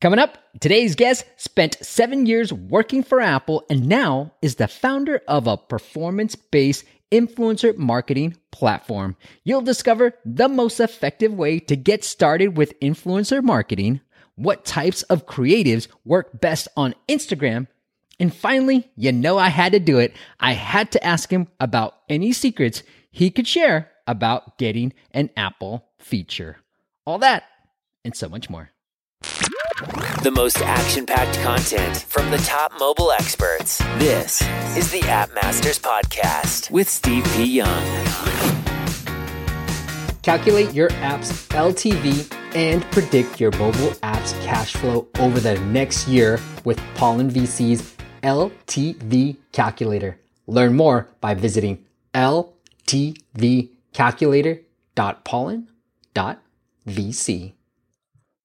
Coming up, today's guest spent seven years working for Apple and now is the founder of a performance based influencer marketing platform. You'll discover the most effective way to get started with influencer marketing, what types of creatives work best on Instagram, and finally, you know I had to do it. I had to ask him about any secrets he could share about getting an Apple feature. All that and so much more. The most action packed content from the top mobile experts. This is the App Masters Podcast with Steve P. Young. Calculate your app's LTV and predict your mobile app's cash flow over the next year with Pollen VC's LTV calculator. Learn more by visiting ltvcalculator.pollen.vc.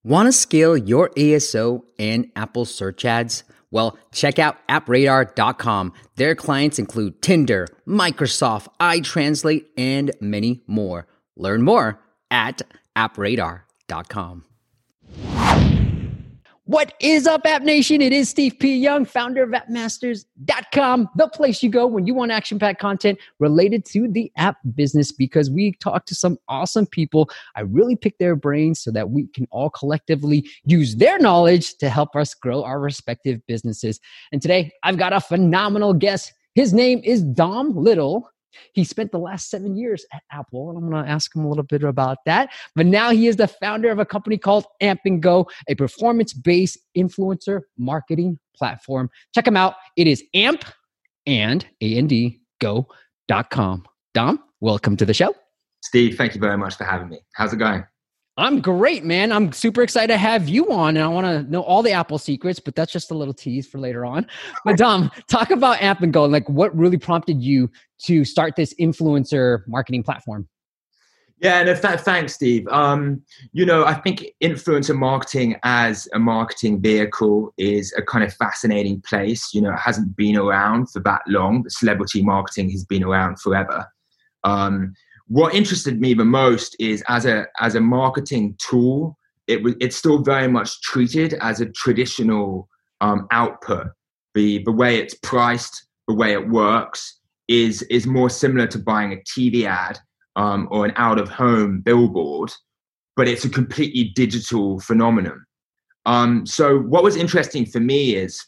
Want to scale your ASO and Apple search ads? Well, check out appradar.com. Their clients include Tinder, Microsoft, iTranslate, and many more. Learn more at appradar.com. What is up, App Nation? It is Steve P. Young, founder of appmasters.com, the place you go when you want action packed content related to the app business because we talk to some awesome people. I really pick their brains so that we can all collectively use their knowledge to help us grow our respective businesses. And today, I've got a phenomenal guest. His name is Dom Little. He spent the last seven years at Apple, and I'm going to ask him a little bit about that. But now he is the founder of a company called Amp and Go, a performance based influencer marketing platform. Check him out. It is amp and A-N-D go.com. Dom, welcome to the show. Steve, thank you very much for having me. How's it going? I'm great, man. I'm super excited to have you on, and I want to know all the Apple secrets, but that's just a little tease for later on. But Dom, talk about Amp and Go, like what really prompted you to start this influencer marketing platform? Yeah, no, th- thanks, Steve. Um, you know, I think influencer marketing as a marketing vehicle is a kind of fascinating place. You know, it hasn't been around for that long. But celebrity marketing has been around forever. Um, what interested me the most is as a as a marketing tool, it was it's still very much treated as a traditional um, output. The the way it's priced, the way it works is is more similar to buying a TV ad um, or an out of home billboard, but it's a completely digital phenomenon. Um, so what was interesting for me is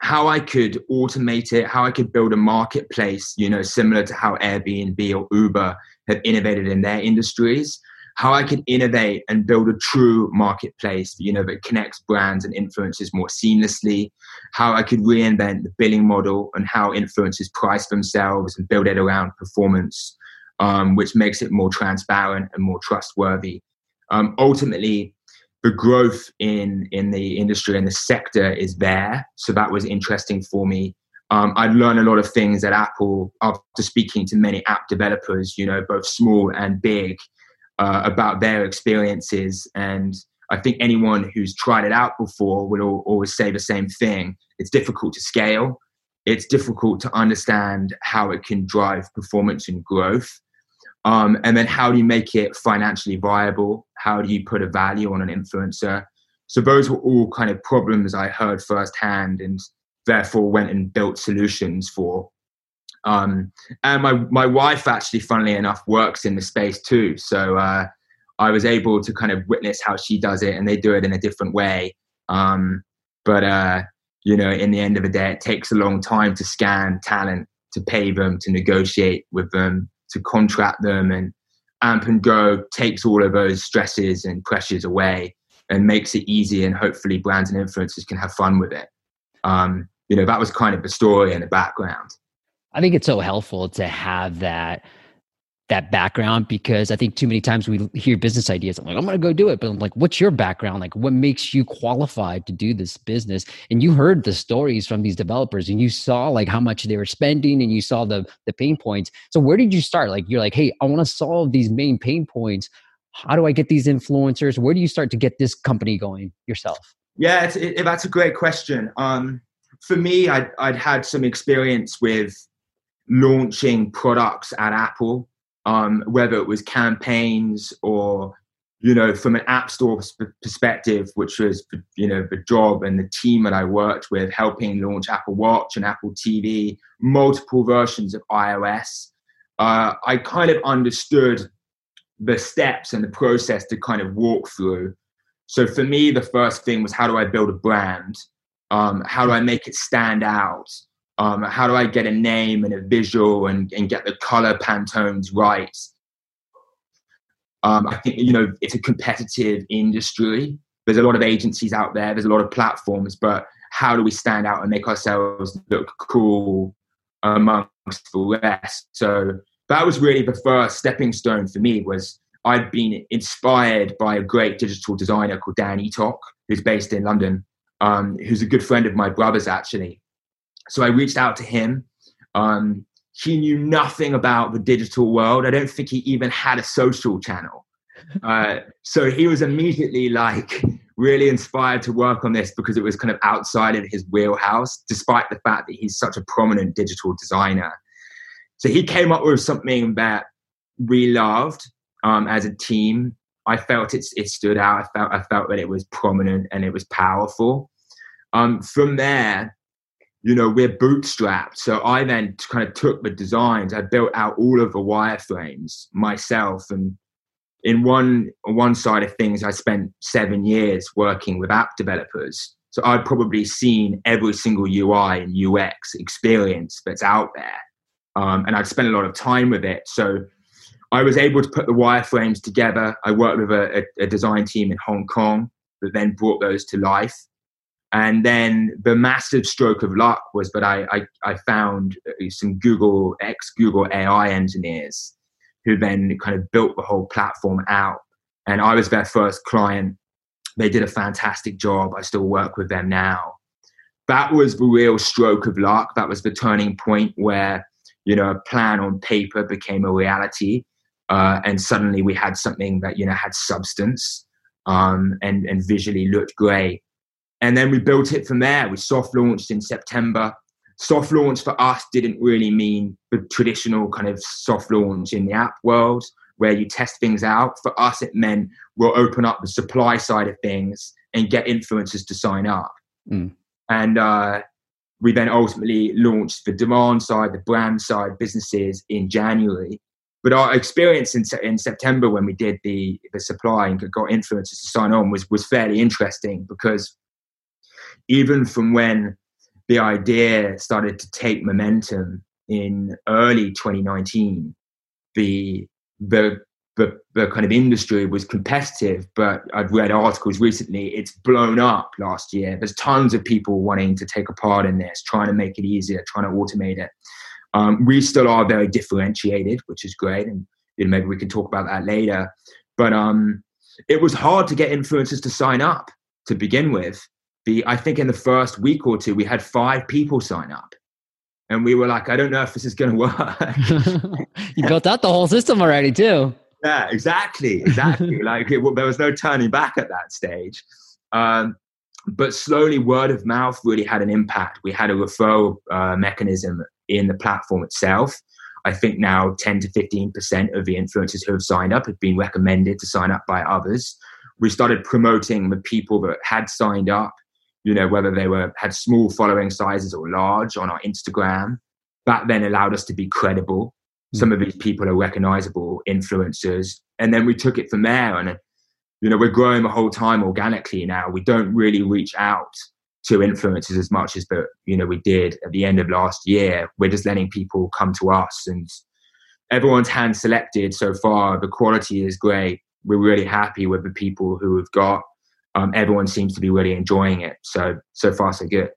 how I could automate it, how I could build a marketplace, you know, similar to how Airbnb or Uber have innovated in their industries, how I could innovate and build a true marketplace, you know, that connects brands and influencers more seamlessly, how I could reinvent the billing model and how influencers price themselves and build it around performance, um, which makes it more transparent and more trustworthy. Um, ultimately, the growth in in the industry and the sector is there. So that was interesting for me. Um, I've learned a lot of things at Apple after speaking to many app developers, you know, both small and big, uh, about their experiences. And I think anyone who's tried it out before will always say the same thing. It's difficult to scale. It's difficult to understand how it can drive performance and growth. Um, and then how do you make it financially viable? How do you put a value on an influencer? So those were all kind of problems I heard firsthand and therefore went and built solutions for. Um, and my, my wife actually, funnily enough, works in the space too. So uh, I was able to kind of witness how she does it and they do it in a different way. Um, but, uh, you know, in the end of the day, it takes a long time to scan talent, to pay them, to negotiate with them to contract them and amp and go takes all of those stresses and pressures away and makes it easy and hopefully brands and influencers can have fun with it. Um, you know that was kind of the story in the background. I think it's so helpful to have that that background because I think too many times we hear business ideas. I'm like, I'm going to go do it. But I'm like, what's your background? Like, what makes you qualified to do this business? And you heard the stories from these developers and you saw like how much they were spending and you saw the, the pain points. So where did you start? Like, you're like, hey, I want to solve these main pain points. How do I get these influencers? Where do you start to get this company going yourself? Yeah, it's, it, that's a great question. Um, for me, I'd, I'd had some experience with launching products at Apple um, whether it was campaigns or you know, from an app store perspective, which was, you know, the job and the team that I worked with, helping launch Apple Watch and Apple TV, multiple versions of iOS, uh, I kind of understood the steps and the process to kind of walk through. So for me, the first thing was how do I build a brand? Um, how do I make it stand out? Um, how do I get a name and a visual and, and get the color pantones right? Um, I think you know it's a competitive industry. There's a lot of agencies out there. There's a lot of platforms, but how do we stand out and make ourselves look cool amongst the rest? So that was really the first stepping stone for me. Was I'd been inspired by a great digital designer called Dan Eatock, who's based in London, um, who's a good friend of my brother's actually. So I reached out to him. Um, he knew nothing about the digital world. I don't think he even had a social channel. Uh, so he was immediately like really inspired to work on this because it was kind of outside of his wheelhouse, despite the fact that he's such a prominent digital designer. So he came up with something that we loved um, as a team. I felt it, it stood out. I felt I felt that it was prominent and it was powerful. Um, from there, you know, we're bootstrapped. So I then kind of took the designs. I built out all of the wireframes myself. And in one one side of things, I spent seven years working with app developers. So I'd probably seen every single UI and UX experience that's out there. Um, and I'd spent a lot of time with it. So I was able to put the wireframes together. I worked with a, a, a design team in Hong Kong that then brought those to life. And then the massive stroke of luck was that I, I, I found some Google ex Google AI engineers who then kind of built the whole platform out. And I was their first client. They did a fantastic job. I still work with them now. That was the real stroke of luck. That was the turning point where, you know, a plan on paper became a reality. Uh, and suddenly we had something that, you know, had substance um, and, and visually looked great and then we built it from there. We soft launched in September. Soft launch for us didn't really mean the traditional kind of soft launch in the app world where you test things out. For us, it meant we'll open up the supply side of things and get influencers to sign up. Mm. And uh, we then ultimately launched the demand side, the brand side businesses in January. But our experience in, in September when we did the, the supply and got influencers to sign on was, was fairly interesting because even from when the idea started to take momentum in early 2019, the the the, the kind of industry was competitive, but I've read articles recently, it's blown up last year. There's tons of people wanting to take a part in this, trying to make it easier, trying to automate it. Um, we still are very differentiated, which is great. And you know, maybe we can talk about that later. But um, it was hard to get influencers to sign up to begin with the I think in the first week or two we had five people sign up, and we were like, I don't know if this is going to work. you built out the whole system already too. Yeah, exactly, exactly. like it, there was no turning back at that stage. Um, but slowly, word of mouth really had an impact. We had a referral uh, mechanism in the platform itself. I think now 10 to 15% of the influencers who have signed up have been recommended to sign up by others. We started promoting the people that had signed up you know, whether they were had small following sizes or large on our Instagram. That then allowed us to be credible. Hmm. Some of these people are recognizable influencers. And then we took it from there. And, you know, we're growing the whole time organically now. We don't really reach out to influencers as much as but, you know, we did at the end of last year. We're just letting people come to us and everyone's hand selected so far. The quality is great. We're really happy with the people who have got um, everyone seems to be really enjoying it. So so far so good.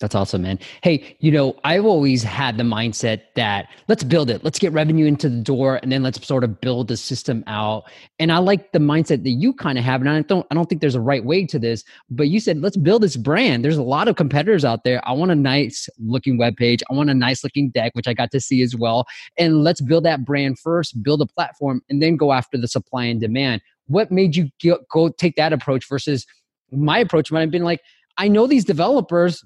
That's awesome, man. Hey, you know, I've always had the mindset that let's build it, let's get revenue into the door, and then let's sort of build the system out. And I like the mindset that you kind of have. And I don't, I don't think there's a right way to this, but you said let's build this brand. There's a lot of competitors out there. I want a nice looking web page. I want a nice looking deck, which I got to see as well. And let's build that brand first, build a platform, and then go after the supply and demand what made you go take that approach versus my approach might have been like, I know these developers,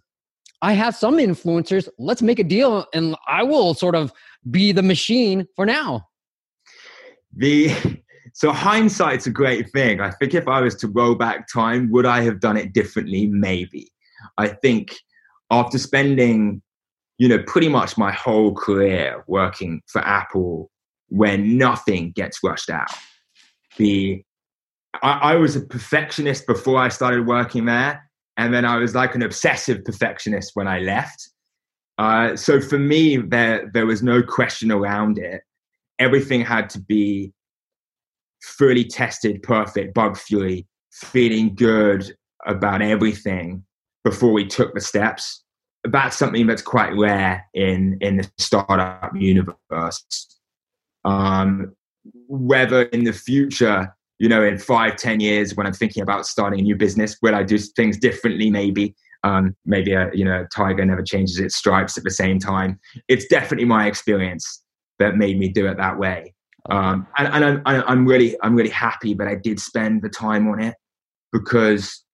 I have some influencers, let's make a deal and I will sort of be the machine for now. The so hindsight's a great thing. I think if I was to roll back time, would I have done it differently? Maybe. I think after spending, you know, pretty much my whole career working for Apple, where nothing gets rushed out. The I, I was a perfectionist before I started working there, and then I was like an obsessive perfectionist when I left. Uh, so for me, there there was no question around it. Everything had to be fully tested, perfect, bug free, feeling good about everything before we took the steps. That's something that's quite rare in in the startup universe. Um, whether in the future, you know, in five, ten years, when I'm thinking about starting a new business, will I do things differently? Maybe, um, maybe a you know, tiger never changes its stripes at the same time. It's definitely my experience that made me do it that way. Um, and, and I'm, I'm really, I'm really happy that I did spend the time on it because,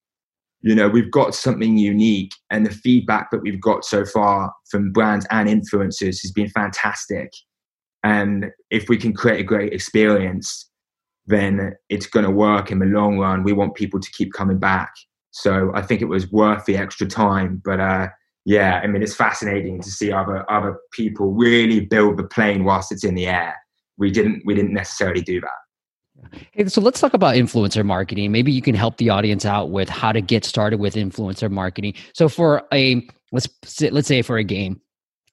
you know, we've got something unique, and the feedback that we've got so far from brands and influencers has been fantastic. And if we can create a great experience, then it's going to work in the long run. We want people to keep coming back. So I think it was worth the extra time. But uh, yeah, I mean, it's fascinating to see other other people really build the plane whilst it's in the air we didn't we didn't necessarily do that. Hey, so let's talk about influencer marketing. Maybe you can help the audience out with how to get started with influencer marketing. So for a let's let's say for a game,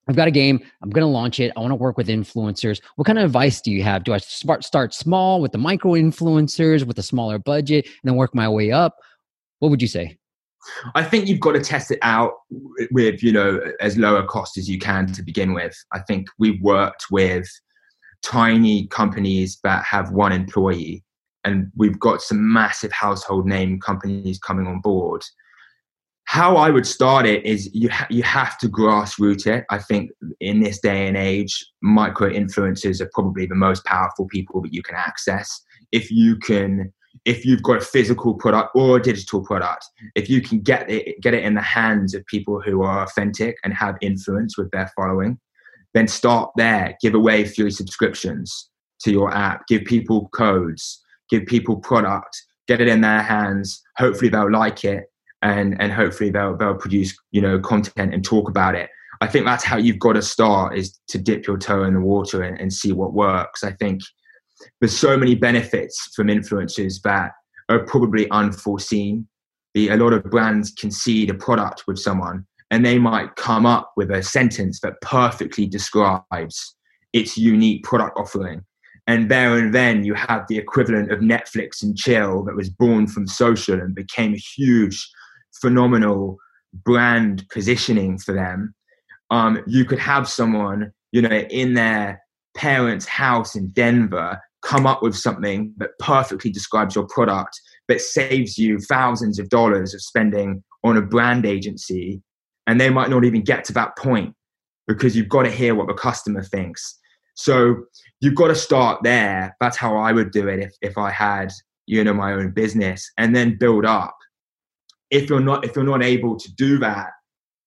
I've got a game. I'm going to launch it. I want to work with influencers. What kind of advice do you have? Do I start small with the micro influencers with a smaller budget and then work my way up? What would you say? I think you've got to test it out with you know as lower cost as you can to begin with. I think we've worked with tiny companies that have one employee and we've got some massive household name companies coming on board how i would start it is you, ha- you have to grassroots it i think in this day and age micro influencers are probably the most powerful people that you can access if you can if you've got a physical product or a digital product if you can get it get it in the hands of people who are authentic and have influence with their following then start there. Give away free subscriptions to your app. Give people codes. Give people product. Get it in their hands. Hopefully they'll like it, and and hopefully they'll they'll produce you know content and talk about it. I think that's how you've got to start is to dip your toe in the water and, and see what works. I think there's so many benefits from influencers that are probably unforeseen. The, a lot of brands see the product with someone and they might come up with a sentence that perfectly describes its unique product offering. And there and then you have the equivalent of Netflix and chill that was born from social and became a huge, phenomenal brand positioning for them. Um, you could have someone, you know, in their parents' house in Denver come up with something that perfectly describes your product, but saves you thousands of dollars of spending on a brand agency and they might not even get to that point because you've got to hear what the customer thinks. So you've got to start there. That's how i would do it if, if i had you know my own business and then build up if you're not if you're not able to do that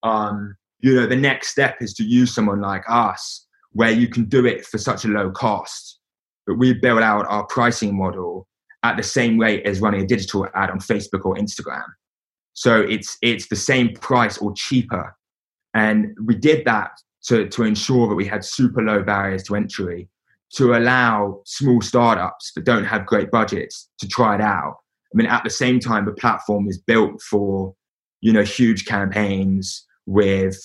um you know the next step is to use someone like us where you can do it for such a low cost but we build out our pricing model at the same rate as running a digital ad on facebook or instagram so it's it's the same price or cheaper. And we did that to, to ensure that we had super low barriers to entry to allow small startups that don't have great budgets to try it out. I mean, at the same time, the platform is built for, you know, huge campaigns with,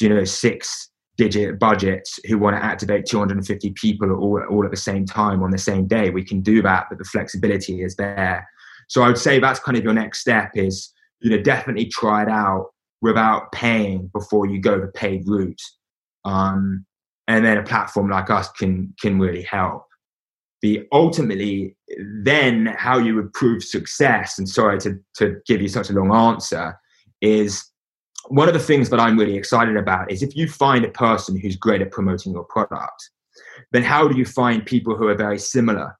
you know, six digit budgets who want to activate 250 people all, all at the same time on the same day. We can do that, but the flexibility is there. So I would say that's kind of your next step is you know, definitely try it out without paying before you go the paid route. Um, and then a platform like us can can really help. The ultimately then how you would prove success, and sorry to, to give you such a long answer, is one of the things that I'm really excited about is if you find a person who's great at promoting your product, then how do you find people who are very similar?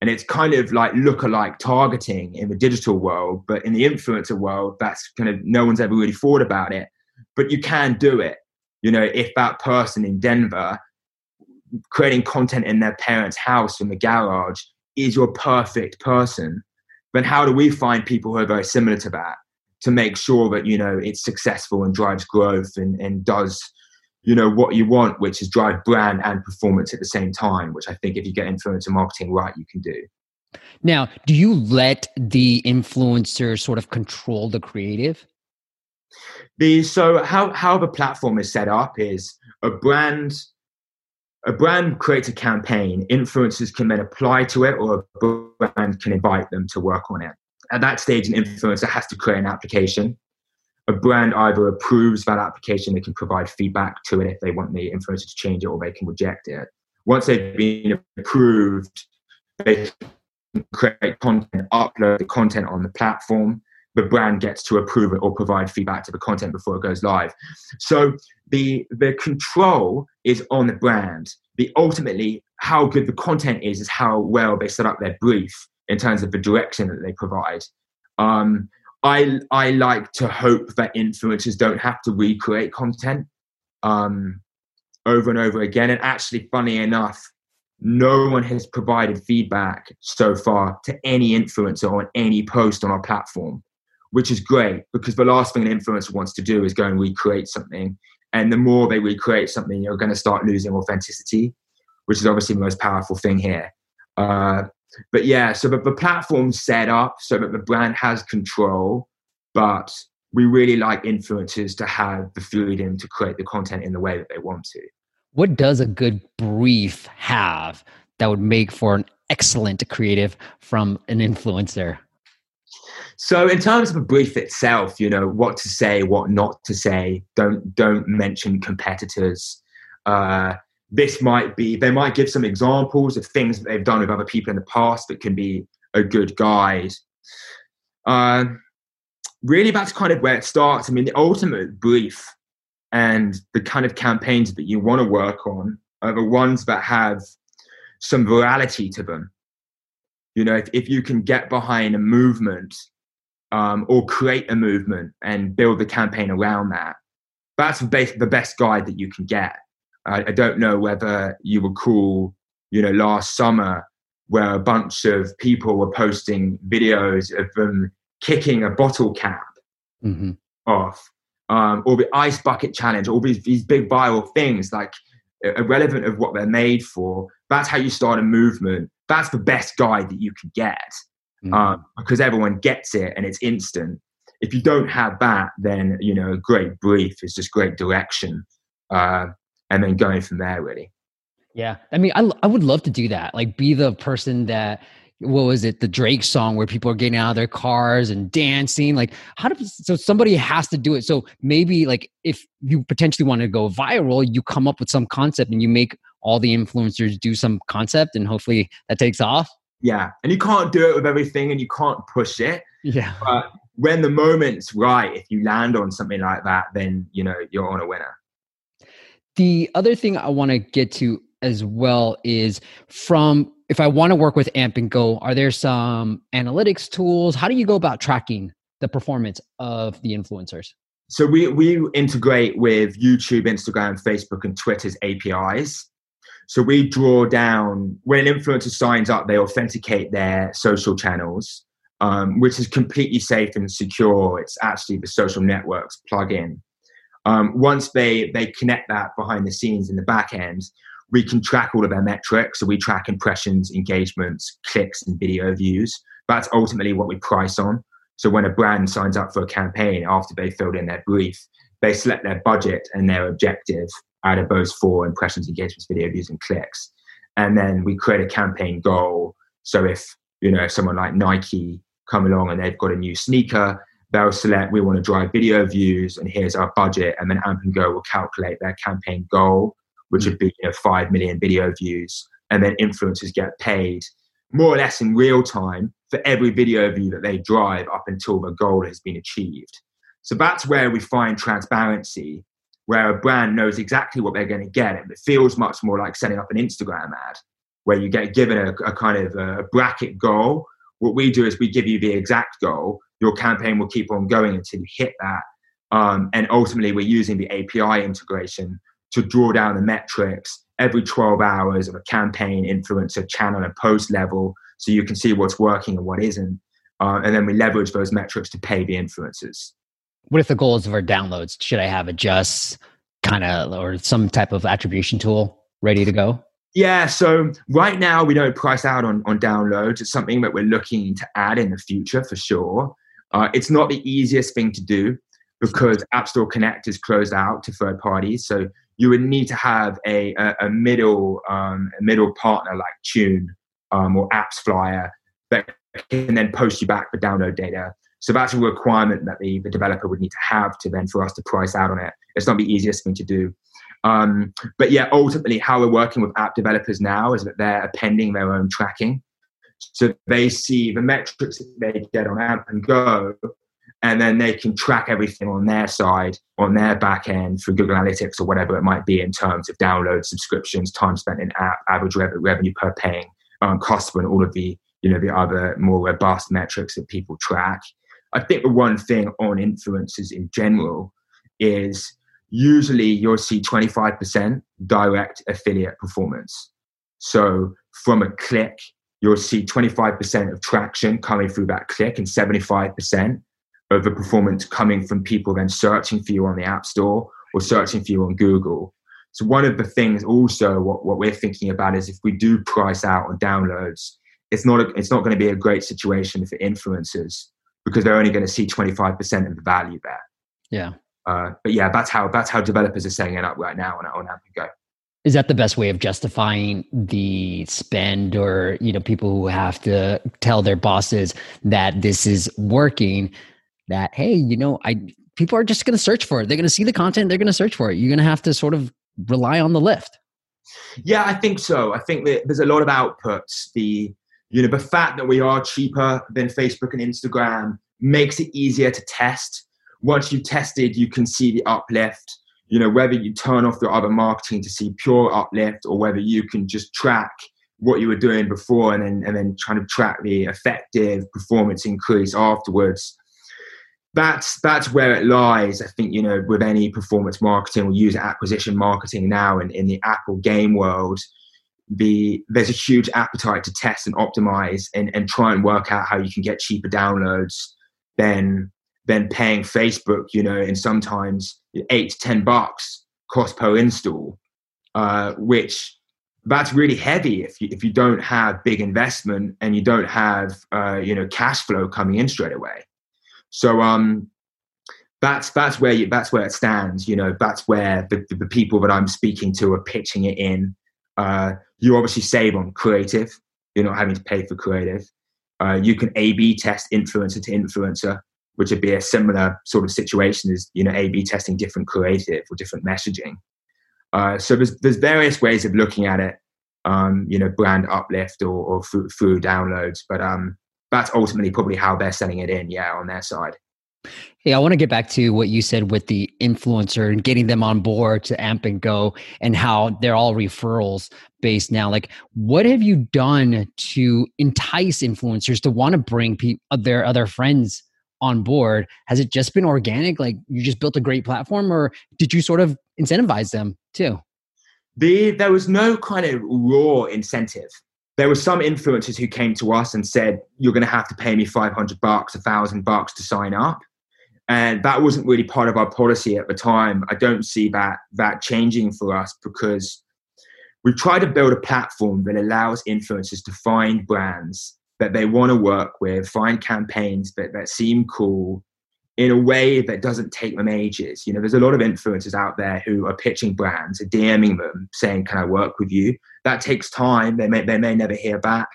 And it's kind of like look-alike targeting in the digital world but in the influencer world that's kind of no one's ever really thought about it but you can do it. You know if that person in denver creating content in their parents house in the garage is your perfect person, then how do we find people who are very similar to that to make sure that you know it's successful and drives growth and, and does you know what you want, which is drive brand and performance at the same time, which I think if you get influencer marketing right, you can do. Now, do you let the influencer sort of control the creative? The so how how the platform is set up is a brand a brand creates a campaign, influencers can then apply to it, or a brand can invite them to work on it. At that stage, an influencer has to create an application. A brand either approves that application, they can provide feedback to it if they want the influencer to change it, or they can reject it. Once they've been approved, they can create content, upload the content on the platform. The brand gets to approve it or provide feedback to the content before it goes live. So the the control is on the brand. The ultimately how good the content is is how well they set up their brief in terms of the direction that they provide. Um, I I like to hope that influencers don't have to recreate content um, over and over again. And actually, funny enough, no one has provided feedback so far to any influencer on any post on our platform, which is great because the last thing an influencer wants to do is go and recreate something and the more they recreate something, you're going to start losing authenticity, which is obviously the most powerful thing here. Uh, but yeah, so the, the platform's set up so that the brand has control, but we really like influencers to have the freedom to create the content in the way that they want to. What does a good brief have that would make for an excellent creative from an influencer? So in terms of a brief itself, you know what to say, what not to say. Don't don't mention competitors. Uh, this might be they might give some examples of things that they've done with other people in the past that can be a good guide. Uh, really, that's kind of where it starts. I mean, the ultimate brief and the kind of campaigns that you want to work on are the ones that have some virality to them. You know, if, if you can get behind a movement um, or create a movement and build the campaign around that. That's the best, the best guide that you can get. I, I don't know whether you recall, you know, last summer where a bunch of people were posting videos of them kicking a bottle cap mm-hmm. off, um, or the ice bucket challenge, all these, these big viral things, like irrelevant of what they're made for. That's how you start a movement. That's the best guide that you can get mm. um, because everyone gets it and it's instant. If you don't have that, then you know a great brief is just great direction, uh, and then going from there really. Yeah, I mean, I I would love to do that. Like, be the person that what was it the drake song where people are getting out of their cars and dancing like how do so somebody has to do it so maybe like if you potentially want to go viral you come up with some concept and you make all the influencers do some concept and hopefully that takes off yeah, and you can't do it with everything, and you can't push it. Yeah, but when the moment's right, if you land on something like that, then you know you're on a winner. The other thing I want to get to as well is from if I want to work with Amp and Go, are there some analytics tools? How do you go about tracking the performance of the influencers? So we we integrate with YouTube, Instagram, Facebook, and Twitter's APIs. So we draw down when an influencer signs up, they authenticate their social channels, um, which is completely safe and secure. It's actually the social networks plug in. Um, once they they connect that behind the scenes in the back end, we can track all of their metrics. So we track impressions, engagements, clicks, and video views. That's ultimately what we price on. So when a brand signs up for a campaign after they filled in their brief, they select their budget and their objective out of those four impressions, engagements, video views, and clicks. And then we create a campaign goal. So if you know if someone like Nike come along and they've got a new sneaker, they'll select we want to drive video views, and here's our budget. And then Amp and Go will calculate their campaign goal, which would be you know, five million video views, and then influencers get paid more or less in real time for every video view that they drive up until the goal has been achieved. So that's where we find transparency where a brand knows exactly what they're going to get. It feels much more like setting up an Instagram ad where you get given a, a kind of a bracket goal. What we do is we give you the exact goal. Your campaign will keep on going until you hit that. Um, and ultimately, we're using the API integration to draw down the metrics every 12 hours of a campaign, influencer, channel, and post level so you can see what's working and what isn't. Uh, and then we leverage those metrics to pay the influencers. What if the goals of our downloads? Should I have adjust kind of or some type of attribution tool ready to go? Yeah, so right now we don't price out on, on downloads. It's something that we're looking to add in the future for sure. Uh, it's not the easiest thing to do because App Store Connect is closed out to third parties. So you would need to have a, a, a middle um, a middle partner like Tune um, or AppsFlyer that can then post you back the download data. So that's a requirement that the, the developer would need to have to then for us to price out on it. It's not the easiest thing to do. Um, but yeah, ultimately, how we're working with app developers now is that they're appending their own tracking. So they see the metrics that they get on Amp and Go, and then they can track everything on their side, on their back end through Google Analytics or whatever it might be in terms of downloads, subscriptions, time spent in app, average revenue per paying um, customer, and all of the you know the other more robust metrics that people track. I think the one thing on influencers in general is usually you'll see 25% direct affiliate performance. So from a click, you'll see 25% of traction coming through that click and 75% of the performance coming from people then searching for you on the App Store or searching for you on Google. So one of the things also what, what we're thinking about is if we do price out on downloads, it's not a, it's not going to be a great situation for influencers because they're only going to see 25% of the value there. Yeah. Uh, but yeah, that's how that's how developers are setting it up right now on on Go. Is that the best way of justifying the spend, or you know, people who have to tell their bosses that this is working? That hey, you know, I people are just going to search for it. They're going to see the content. They're going to search for it. You're going to have to sort of rely on the lift. Yeah, I think so. I think that there's a lot of outputs. The you know the fact that we are cheaper than Facebook and Instagram makes it easier to test once you've tested, you can see the uplift. You know, whether you turn off the other marketing to see pure uplift or whether you can just track what you were doing before and then and then trying to track the effective performance increase afterwards. That's that's where it lies. I think, you know, with any performance marketing or user acquisition marketing now in, in the Apple game world, the there's a huge appetite to test and optimize and, and try and work out how you can get cheaper downloads than than paying Facebook, you know, and sometimes eight to 10 bucks cost per install, uh, which that's really heavy if you, if you don't have big investment and you don't have, uh, you know, cash flow coming in straight away. So, um, that's that's where you, that's where it stands. You know, that's where the, the, the people that I'm speaking to are pitching it in. Uh, you obviously save on creative. You're not having to pay for creative. Uh, you can A/B test influencer to influencer which would be a similar sort of situation as you know A/B testing different creative or different messaging. Uh, so there's there's various ways of looking at it, um, you know, brand uplift or, or through, through downloads, but um, that's ultimately probably how they're selling it in, yeah, on their side. Hey, I want to get back to what you said with the influencer and getting them on board to Amp and Go and how they're all referrals based now. Like, what have you done to entice influencers to want to bring pe- uh, their other friends on board? Has it just been organic? Like you just built a great platform or did you sort of incentivize them too? The, there was no kind of raw incentive. There were some influencers who came to us and said you're going to have to pay me 500 bucks a thousand bucks to sign up and that wasn't really part of our policy at the time i don't see that that changing for us because we've tried to build a platform that allows influencers to find brands that they want to work with, find campaigns that, that seem cool in a way that doesn't take them ages. You know, there's a lot of influencers out there who are pitching brands, are DMing them, saying, Can I work with you? That takes time. They may, they may never hear back,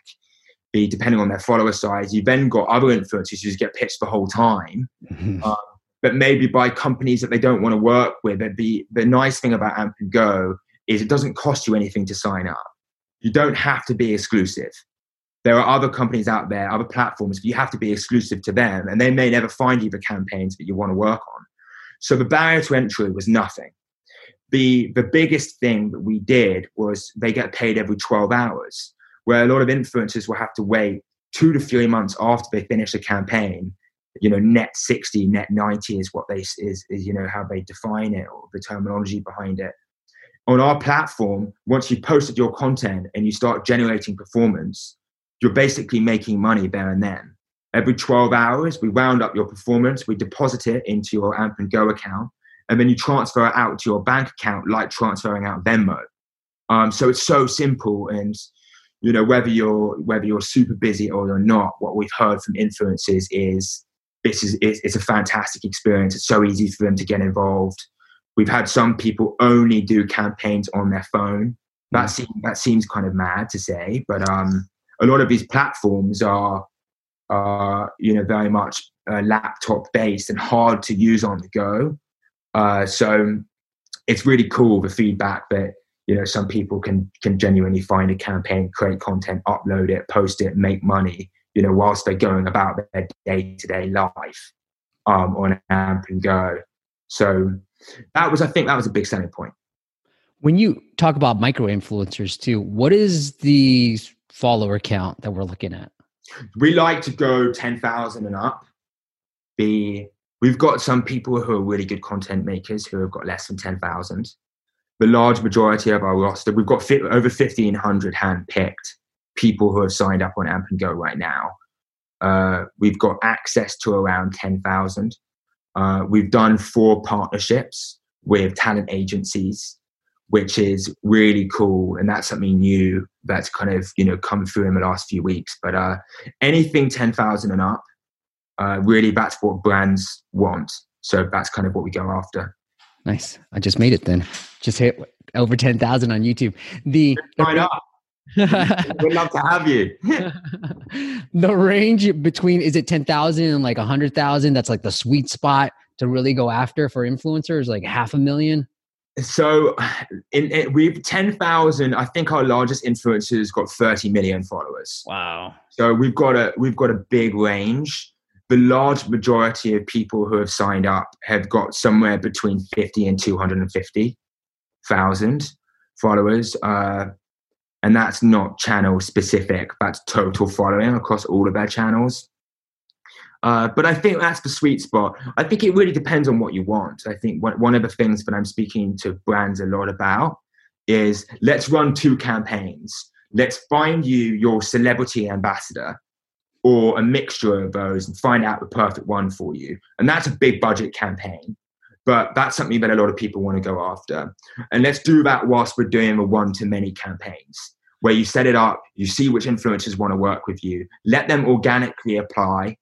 be depending on their follower size. You've then got other influencers who just get pitched the whole time. Mm-hmm. Um, but maybe by companies that they don't want to work with. The, the nice thing about Amp and Go is it doesn't cost you anything to sign up. You don't have to be exclusive there are other companies out there, other platforms, but you have to be exclusive to them, and they may never find you the campaigns that you want to work on. So the barrier to entry was nothing. The, the biggest thing that we did was they get paid every 12 hours, where a lot of influencers will have to wait two to three months after they finish a campaign. You know, net 60, net 90 is what they is, is you know how they define it or the terminology behind it. On our platform, once you've posted your content and you start generating performance, you're basically making money there and then. Every 12 hours, we round up your performance, we deposit it into your AMP and Go account, and then you transfer it out to your bank account like transferring out Venmo. Um, so it's so simple, and you know whether you're whether you're super busy or you're not. What we've heard from influencers is this is it's, it's a fantastic experience. It's so easy for them to get involved. We've had some people only do campaigns on their phone. That mm. seems that seems kind of mad to say, but um, a lot of these platforms are are you know very much uh, laptop based and hard to use on the go. Uh, so it's really cool the feedback that you know some people can can genuinely find a campaign, create content, upload it, post it, make money. You know, whilst they're going about their day to day life um, on AMP and Go. So that was, I think, that was a big selling point. When you talk about micro influencers too, what is the follower count that we're looking at? We like to go 10,000 and up. Be we've got some people who are really good content makers who have got less than 10,000. The large majority of our roster, we've got over 1,500 hand-picked people who have signed up on AMP and Go right now. Uh, we've got access to around 10,000. Uh, we've done four partnerships with talent agencies which is really cool and that's something new that's kind of you know come through in the last few weeks but uh anything 10,000 and up uh really that's what brands want so that's kind of what we go after nice i just made it then just hit over 10,000 on youtube the Sign up. we'd love to have you the range between is it 10,000 and like 100,000 that's like the sweet spot to really go after for influencers like half a million so in, in we've 10,000 I think our largest influencers got 30 million followers. Wow. So we've got a we've got a big range. The large majority of people who have signed up have got somewhere between 50 and 250,000 followers. Uh, and that's not channel specific, that's total following across all of their channels. Uh, but I think that's the sweet spot. I think it really depends on what you want. I think one of the things that I'm speaking to brands a lot about is let's run two campaigns. Let's find you your celebrity ambassador or a mixture of those and find out the perfect one for you. And that's a big budget campaign. But that's something that a lot of people want to go after. And let's do that whilst we're doing the one to many campaigns where you set it up, you see which influencers want to work with you, let them organically apply,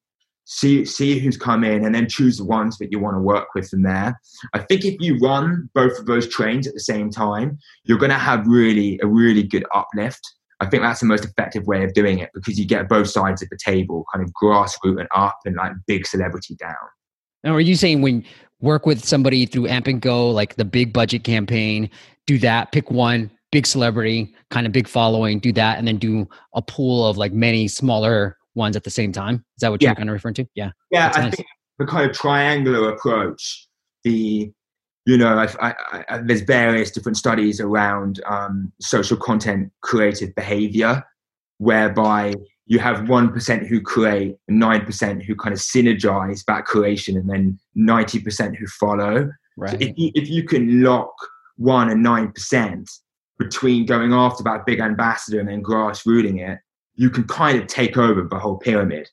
see see who's come in and then choose the ones that you want to work with from there i think if you run both of those trains at the same time you're going to have really a really good uplift i think that's the most effective way of doing it because you get both sides of the table kind of grassroots and up and like big celebrity down now are you saying when work with somebody through amp and go like the big budget campaign do that pick one big celebrity kind of big following do that and then do a pool of like many smaller ones at the same time. Is that what yeah. you're kind of referring to? Yeah. Yeah, I nice. think the kind of triangular approach, the you know, I, I, I, there's various different studies around um, social content creative behavior, whereby you have one percent who create, nine percent who kind of synergize that creation, and then ninety percent who follow. Right. So if you, if you can lock one and nine percent between going after that big ambassador and then grassrooting it, you can kind of take over the whole pyramid.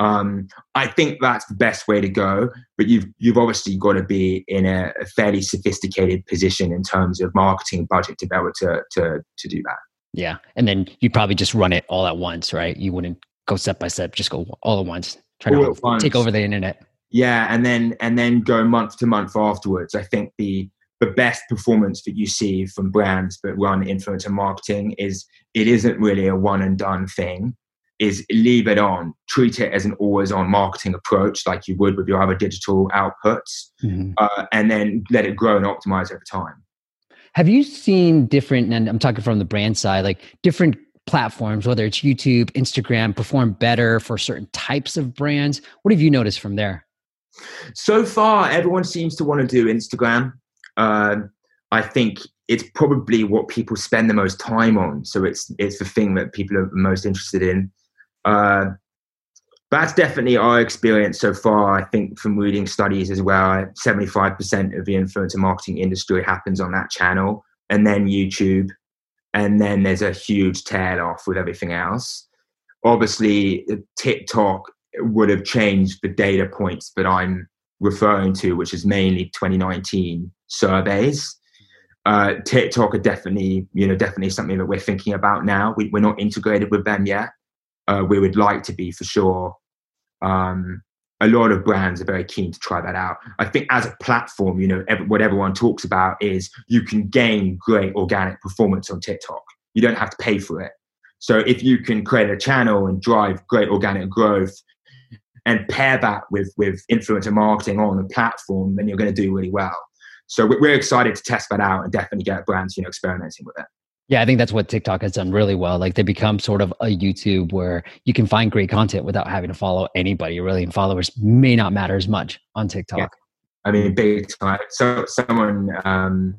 Um, I think that's the best way to go, but you've you've obviously got to be in a, a, fairly sophisticated position in terms of marketing budget to be able to to to do that. Yeah, and then you probably just run it all at once, right? You wouldn't go step by step; just go all at once. Try all to take over the internet. Yeah, and then and then go month to month afterwards. I think the the best performance that you see from brands that run influencer marketing is it isn't really a one and done thing is leave it on treat it as an always on marketing approach like you would with your other digital outputs mm-hmm. uh, and then let it grow and optimize over time have you seen different and i'm talking from the brand side like different platforms whether it's youtube instagram perform better for certain types of brands what have you noticed from there so far everyone seems to want to do instagram uh, I think it's probably what people spend the most time on. So it's it's the thing that people are most interested in. Uh, that's definitely our experience so far. I think from reading studies as well, 75% of the influencer marketing industry happens on that channel, and then YouTube, and then there's a huge tail off with everything else. obviously TikTok would have changed the data points that I'm referring to, which is mainly 2019 surveys. Uh, TikTok are definitely, you know, definitely something that we're thinking about now. We, are not integrated with them yet. Uh, we would like to be for sure. Um, a lot of brands are very keen to try that out. I think as a platform, you know, what everyone talks about is you can gain great organic performance on TikTok. You don't have to pay for it. So if you can create a channel and drive great organic growth and pair that with with influencer marketing on the platform, then you're going to do really well. So we're excited to test that out and definitely get brands, you know, experimenting with it. Yeah, I think that's what TikTok has done really well. Like they become sort of a YouTube where you can find great content without having to follow anybody really, and followers may not matter as much on TikTok. Yeah. I mean, big time. So someone, um,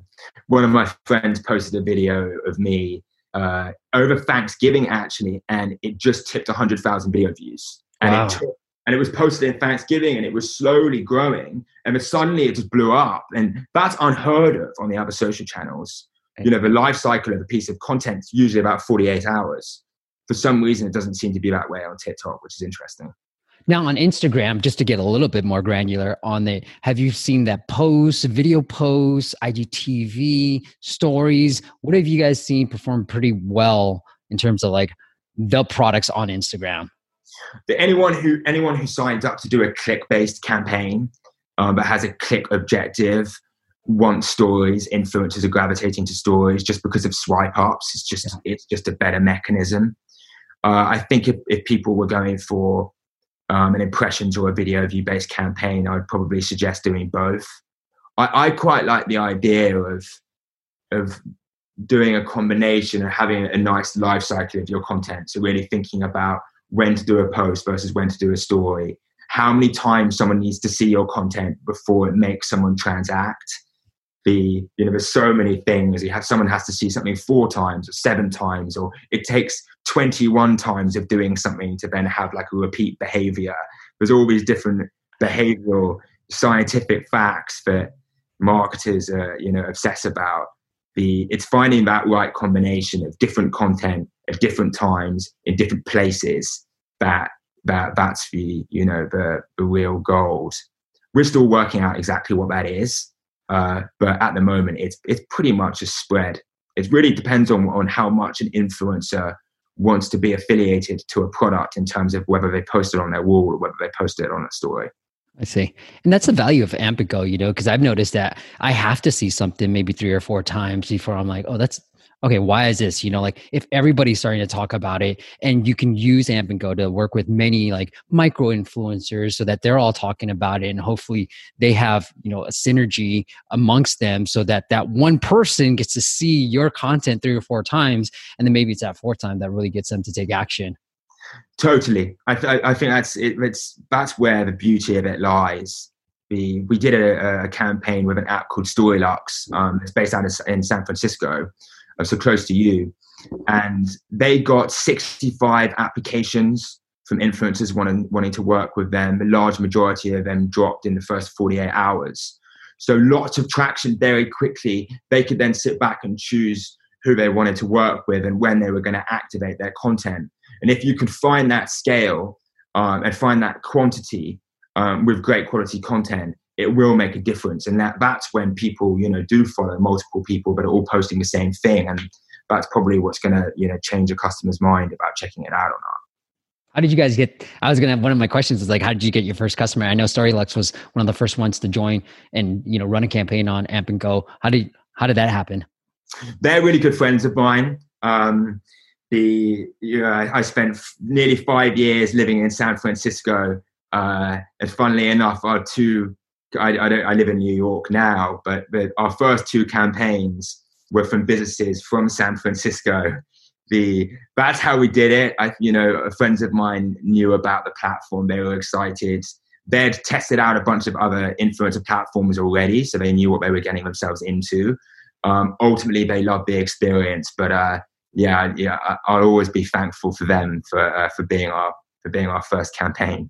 one of my friends posted a video of me uh, over Thanksgiving actually, and it just tipped hundred thousand video views, and wow. it took, and it was posted in Thanksgiving, and it was slowly growing, and then suddenly it just blew up, and that's unheard of on the other social channels you know the life cycle of a piece of content is usually about 48 hours. For some reason it doesn't seem to be that way on tiktok which is interesting. Now on instagram just to get a little bit more granular on it have you seen that post video posts igtv stories? What have you guys seen perform pretty well in terms of like the products on instagram? Anyone who anyone who signs up to do a click based campaign um, that has a click objective want stories, influencers are gravitating to stories just because of swipe ups. It's just yeah. it's just a better mechanism. Uh, I think if, if people were going for um, an impressions or a video view based campaign, I would probably suggest doing both. I, I quite like the idea of of doing a combination of having a nice life cycle of your content. So really thinking about when to do a post versus when to do a story. How many times someone needs to see your content before it makes someone transact the you know there's so many things. You have someone has to see something four times or seven times or it takes 21 times of doing something to then have like a repeat behavior. There's all these different behavioral scientific facts that marketers are you know obsess about. The it's finding that right combination of different content at different times in different places that that that's the you know the the real goals we're still working out exactly what that is uh, but at the moment, it's it's pretty much a spread. It really depends on on how much an influencer wants to be affiliated to a product in terms of whether they post it on their wall or whether they post it on a story. I see. And that's the value of Amp Go, you know, because I've noticed that I have to see something maybe three or four times before I'm like, oh, that's okay, why is this? You know, like if everybody's starting to talk about it and you can use Amp and Go to work with many like micro influencers so that they're all talking about it and hopefully they have, you know, a synergy amongst them so that that one person gets to see your content three or four times and then maybe it's that fourth time that really gets them to take action. Totally. I, th- I think that's it, it's that's where the beauty of it lies. We, we did a, a campaign with an app called Storylux. Um, it's based out in San Francisco so close to you. And they got 65 applications from influencers wanting, wanting to work with them. The large majority of them dropped in the first 48 hours. So lots of traction very quickly. They could then sit back and choose who they wanted to work with and when they were going to activate their content. And if you could find that scale um, and find that quantity um, with great quality content, it will make a difference. And that that's when people, you know, do follow multiple people, but are all posting the same thing. And that's probably what's going to, you know, change a customer's mind about checking it out or not. How did you guys get? I was gonna. Have one of my questions is like, how did you get your first customer? I know Storylux was one of the first ones to join and you know run a campaign on Amp and Go. How did how did that happen? They're really good friends of mine. Um, the you know, I spent nearly five years living in San Francisco, uh, and funnily enough, our two I, I, I live in New York now, but, but our first two campaigns were from businesses from San Francisco. The that's how we did it. I, you know, friends of mine knew about the platform. They were excited. They'd tested out a bunch of other influencer platforms already, so they knew what they were getting themselves into. Um, ultimately, they loved the experience, but uh, yeah, yeah, I'll always be thankful for them for uh, for being our for being our first campaign.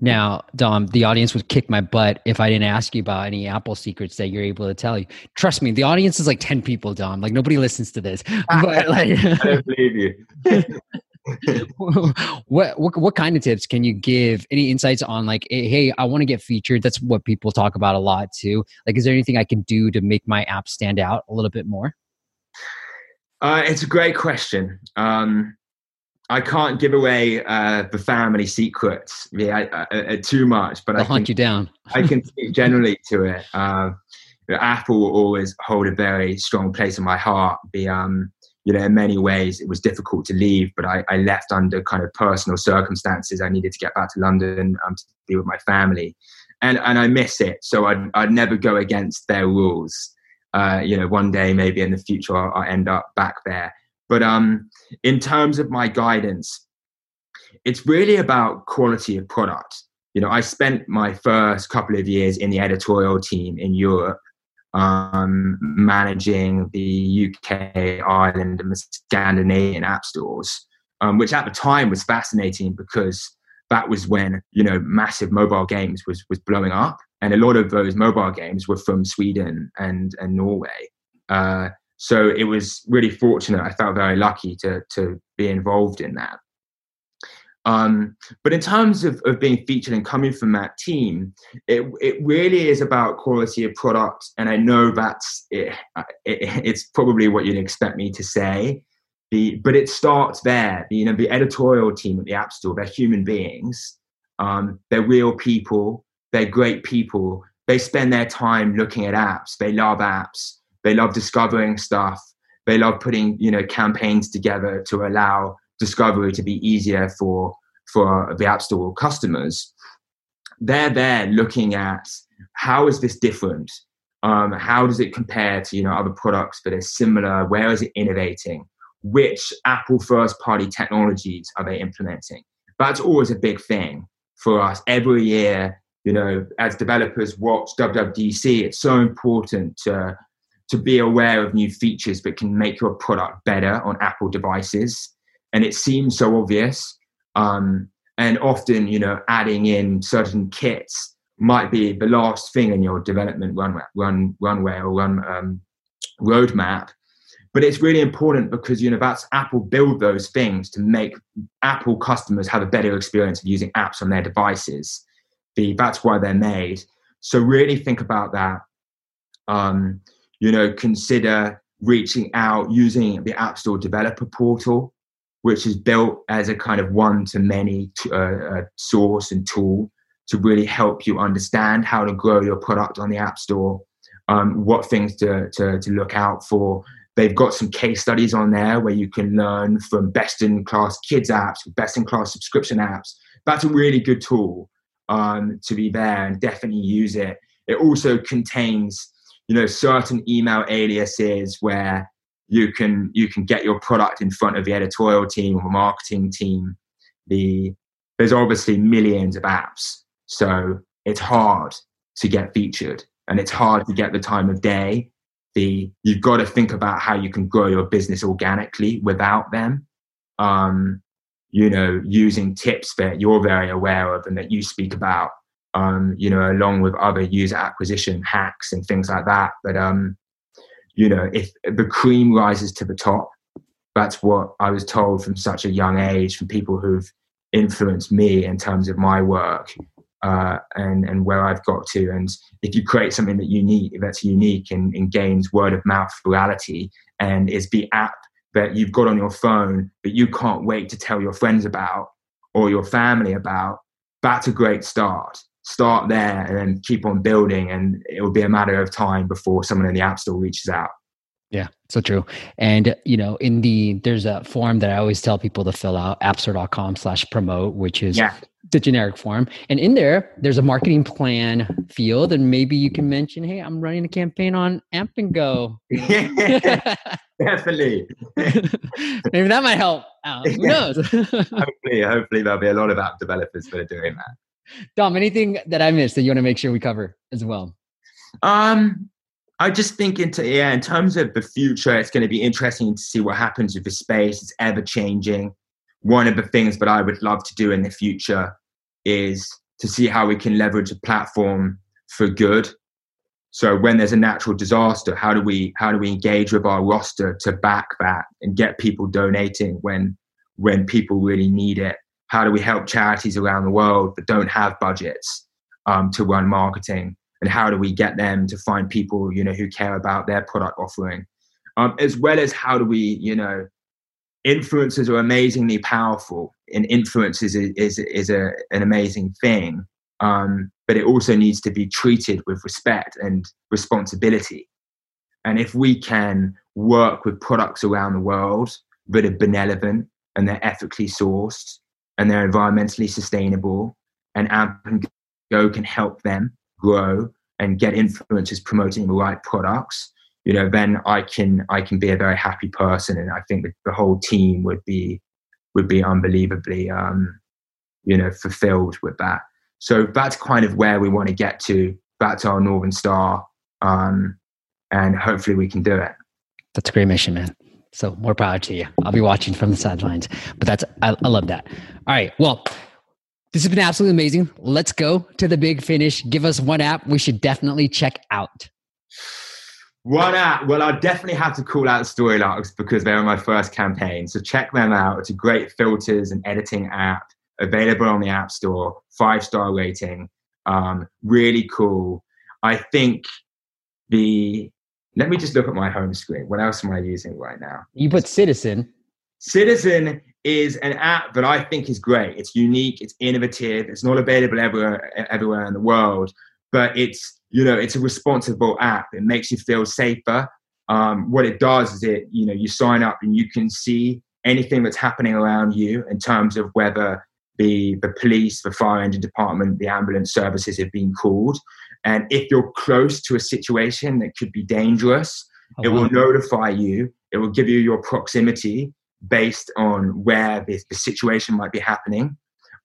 Now, Dom, the audience would kick my butt if I didn't ask you about any Apple secrets that you're able to tell you. Trust me, the audience is like 10 people, Dom. Like nobody listens to this. But like I don't believe you. what, what what kind of tips can you give? Any insights on like, hey, I want to get featured? That's what people talk about a lot too. Like, is there anything I can do to make my app stand out a little bit more? Uh, it's a great question. Um, I can't give away uh, the family secrets yeah, uh, too much, but I'll I hunt can, you down. I can speak generally to it. Uh, Apple will always hold a very strong place in my heart. The um, you know, in many ways, it was difficult to leave, but I, I, left under kind of personal circumstances. I needed to get back to London um, to be with my family, and and I miss it. So I'd I'd never go against their rules. Uh, you know, one day maybe in the future I'll, I'll end up back there. But um, in terms of my guidance, it's really about quality of product. You know, I spent my first couple of years in the editorial team in Europe um, managing the UK, Ireland, and Scandinavian app stores, um, which at the time was fascinating because that was when you know massive mobile games was was blowing up, and a lot of those mobile games were from Sweden and and Norway. Uh, so it was really fortunate. I felt very lucky to to be involved in that. Um, but in terms of, of being featured and coming from that team, it, it really is about quality of product. And I know that's it, it, it's probably what you'd expect me to say. The, but it starts there. The, you know, the editorial team at the App Store, they're human beings. Um, they're real people. They're great people. They spend their time looking at apps. They love apps. They love discovering stuff. They love putting, you know, campaigns together to allow discovery to be easier for for the app store customers. They're there looking at how is this different? Um, how does it compare to you know other products that are similar? Where is it innovating? Which apple first party technologies are they implementing? That's always a big thing for us. Every year you know as developers watch wwdc it's so important to to be aware of new features that can make your product better on apple devices and it seems so obvious. Um, and often, you know, adding in certain kits might be the last thing in your development runway, run, runway or run um, roadmap. But it's really important because you know that's Apple build those things to make Apple customers have a better experience of using apps on their devices. The, that's why they're made. So really think about that. Um, you know, consider reaching out using the App Store developer portal which is built as a kind of one to many uh, uh, source and tool to really help you understand how to grow your product on the App Store, um, what things to, to, to look out for. They've got some case studies on there where you can learn from best in class kids apps, best in class subscription apps. That's a really good tool um, to be there and definitely use it. It also contains, you know, certain email aliases where you can you can get your product in front of the editorial team or marketing team. The there's obviously millions of apps so it's hard to get featured and it's hard to get the time of day. The you've got to think about how you can grow your business organically without them. Um, you know using tips that you're very aware of and that you speak about um, you know along with other user acquisition hacks and things like that but um, you know, if the cream rises to the top, that's what I was told from such a young age from people who've influenced me in terms of my work uh, and and where I've got to. And if you create something that unique, that's unique and, and gains word of mouth virality, and is the app that you've got on your phone that you can't wait to tell your friends about or your family about, that's a great start start there and then keep on building and it will be a matter of time before someone in the app store reaches out. Yeah so true. And you know in the there's a form that i always tell people to fill out appstore.com slash promote which is yeah. the generic form. And in there there's a marketing plan field and maybe you can mention hey i'm running a campaign on amp and go definitely. Maybe that might help. Out. who knows? Hopefully hopefully there'll be a lot of app developers that are doing that Dom, anything that I missed that you want to make sure we cover as well? Um, I just think into yeah, in terms of the future, it's going to be interesting to see what happens with the space. It's ever changing. One of the things that I would love to do in the future is to see how we can leverage a platform for good. So when there's a natural disaster, how do we how do we engage with our roster to back that and get people donating when when people really need it? How do we help charities around the world that don't have budgets um, to run marketing? And how do we get them to find people, you know, who care about their product offering? Um, as well as how do we, you know, influencers are amazingly powerful and influence is, is, is a, an amazing thing. Um, but it also needs to be treated with respect and responsibility. And if we can work with products around the world that are benevolent and they're ethically sourced and they're environmentally sustainable, and Amp and Go can help them grow and get influencers promoting the right products, you know, then I can I can be a very happy person, and I think the whole team would be would be unbelievably, um, you know, fulfilled with that. So that's kind of where we want to get to. Back to our Northern Star, um, and hopefully we can do it. That's a great mission, man. So more power to you. I'll be watching from the sidelines. But that's I, I love that. All right. Well, this has been absolutely amazing. Let's go to the big finish. Give us one app we should definitely check out. One app. Well, I definitely have to call out Storylux because they were my first campaign. So check them out. It's a great filters and editing app available on the App Store. Five star rating. Um, really cool. I think the. Let me just look at my home screen. What else am I using right now? You put Citizen. Citizen is an app that I think is great. It's unique. It's innovative. It's not available everywhere everywhere in the world, but it's you know it's a responsible app it makes you feel safer um, what it does is it you know you sign up and you can see anything that's happening around you in terms of whether the the police the fire engine department the ambulance services have been called and if you're close to a situation that could be dangerous oh, it will notify you it will give you your proximity based on where the, the situation might be happening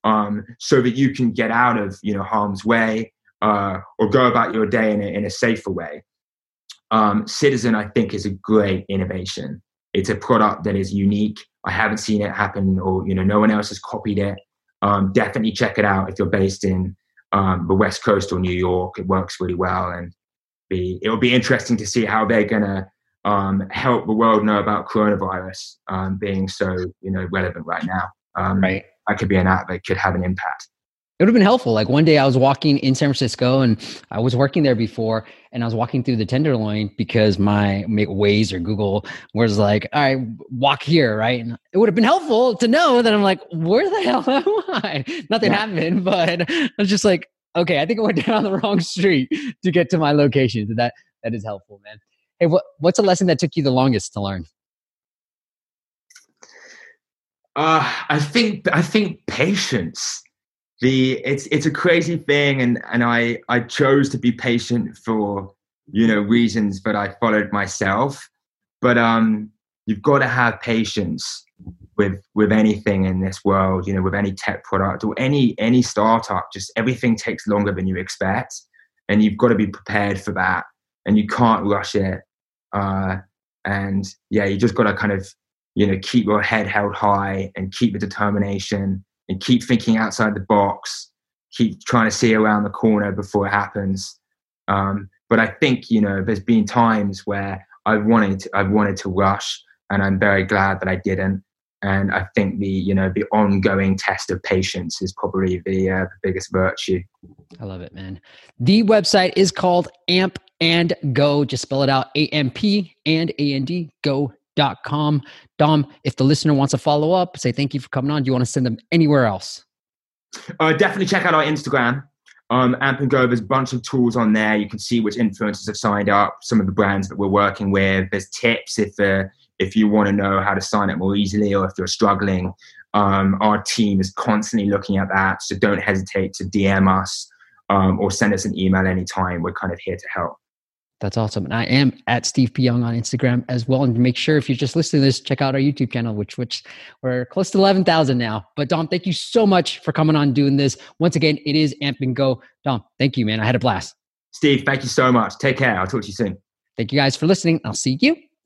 um, so that you can get out of you know harm's way uh, or go about your day in a, in a safer way. Um, Citizen, I think, is a great innovation. It's a product that is unique. I haven't seen it happen, or you know, no one else has copied it. Um, definitely check it out if you're based in um, the West Coast or New York. It works really well, and be it'll be interesting to see how they're gonna um, help the world know about coronavirus um, being so you know relevant right now. Um, right, that could be an app that could have an impact it would have been helpful. Like one day I was walking in San Francisco and I was working there before and I was walking through the Tenderloin because my Waze or Google was like, all right, walk here, right? And it would have been helpful to know that I'm like, where the hell am I? Nothing yeah. happened, but I was just like, okay, I think I went down the wrong street to get to my location. So that that is helpful, man. Hey, what what's a lesson that took you the longest to learn? Uh, I think I think patience. The it's it's a crazy thing and and i i chose to be patient for you know reasons but i followed myself. But um you've got to have patience with with anything in this world you know with any tech product or any any startup. Just everything takes longer than you expect and you've got to be prepared for that and you can't rush it uh and yeah you just got to kind of you know keep your head held high and keep the determination and keep thinking outside the box, keep trying to see around the corner before it happens. Um, but I think you know, there's been times where I've wanted to, I've wanted to rush, and I'm very glad that I didn't. And I think the you know the ongoing test of patience is probably the, uh, the biggest virtue. I love it, man. The website is called Amp and Go. Just spell it out: A M P and A N D Go dot com. Dom, if the listener wants to follow up, say thank you for coming on. Do you want to send them anywhere else? Uh, definitely check out our Instagram. Um, Amp and Go, there's a bunch of tools on there. You can see which influencers have signed up, some of the brands that we're working with. There's tips if uh, if you want to know how to sign up more easily or if you're struggling. Um, our team is constantly looking at that, so don't hesitate to DM us um, or send us an email anytime. We're kind of here to help. That's awesome. And I am at Steve P. Young on Instagram as well. And make sure if you're just listening to this, check out our YouTube channel, which which we're close to 11,000 now. But Dom, thank you so much for coming on doing this. Once again, it is Amp and Go. Dom, thank you, man. I had a blast. Steve, thank you so much. Take care. I'll talk to you soon. Thank you guys for listening. I'll see you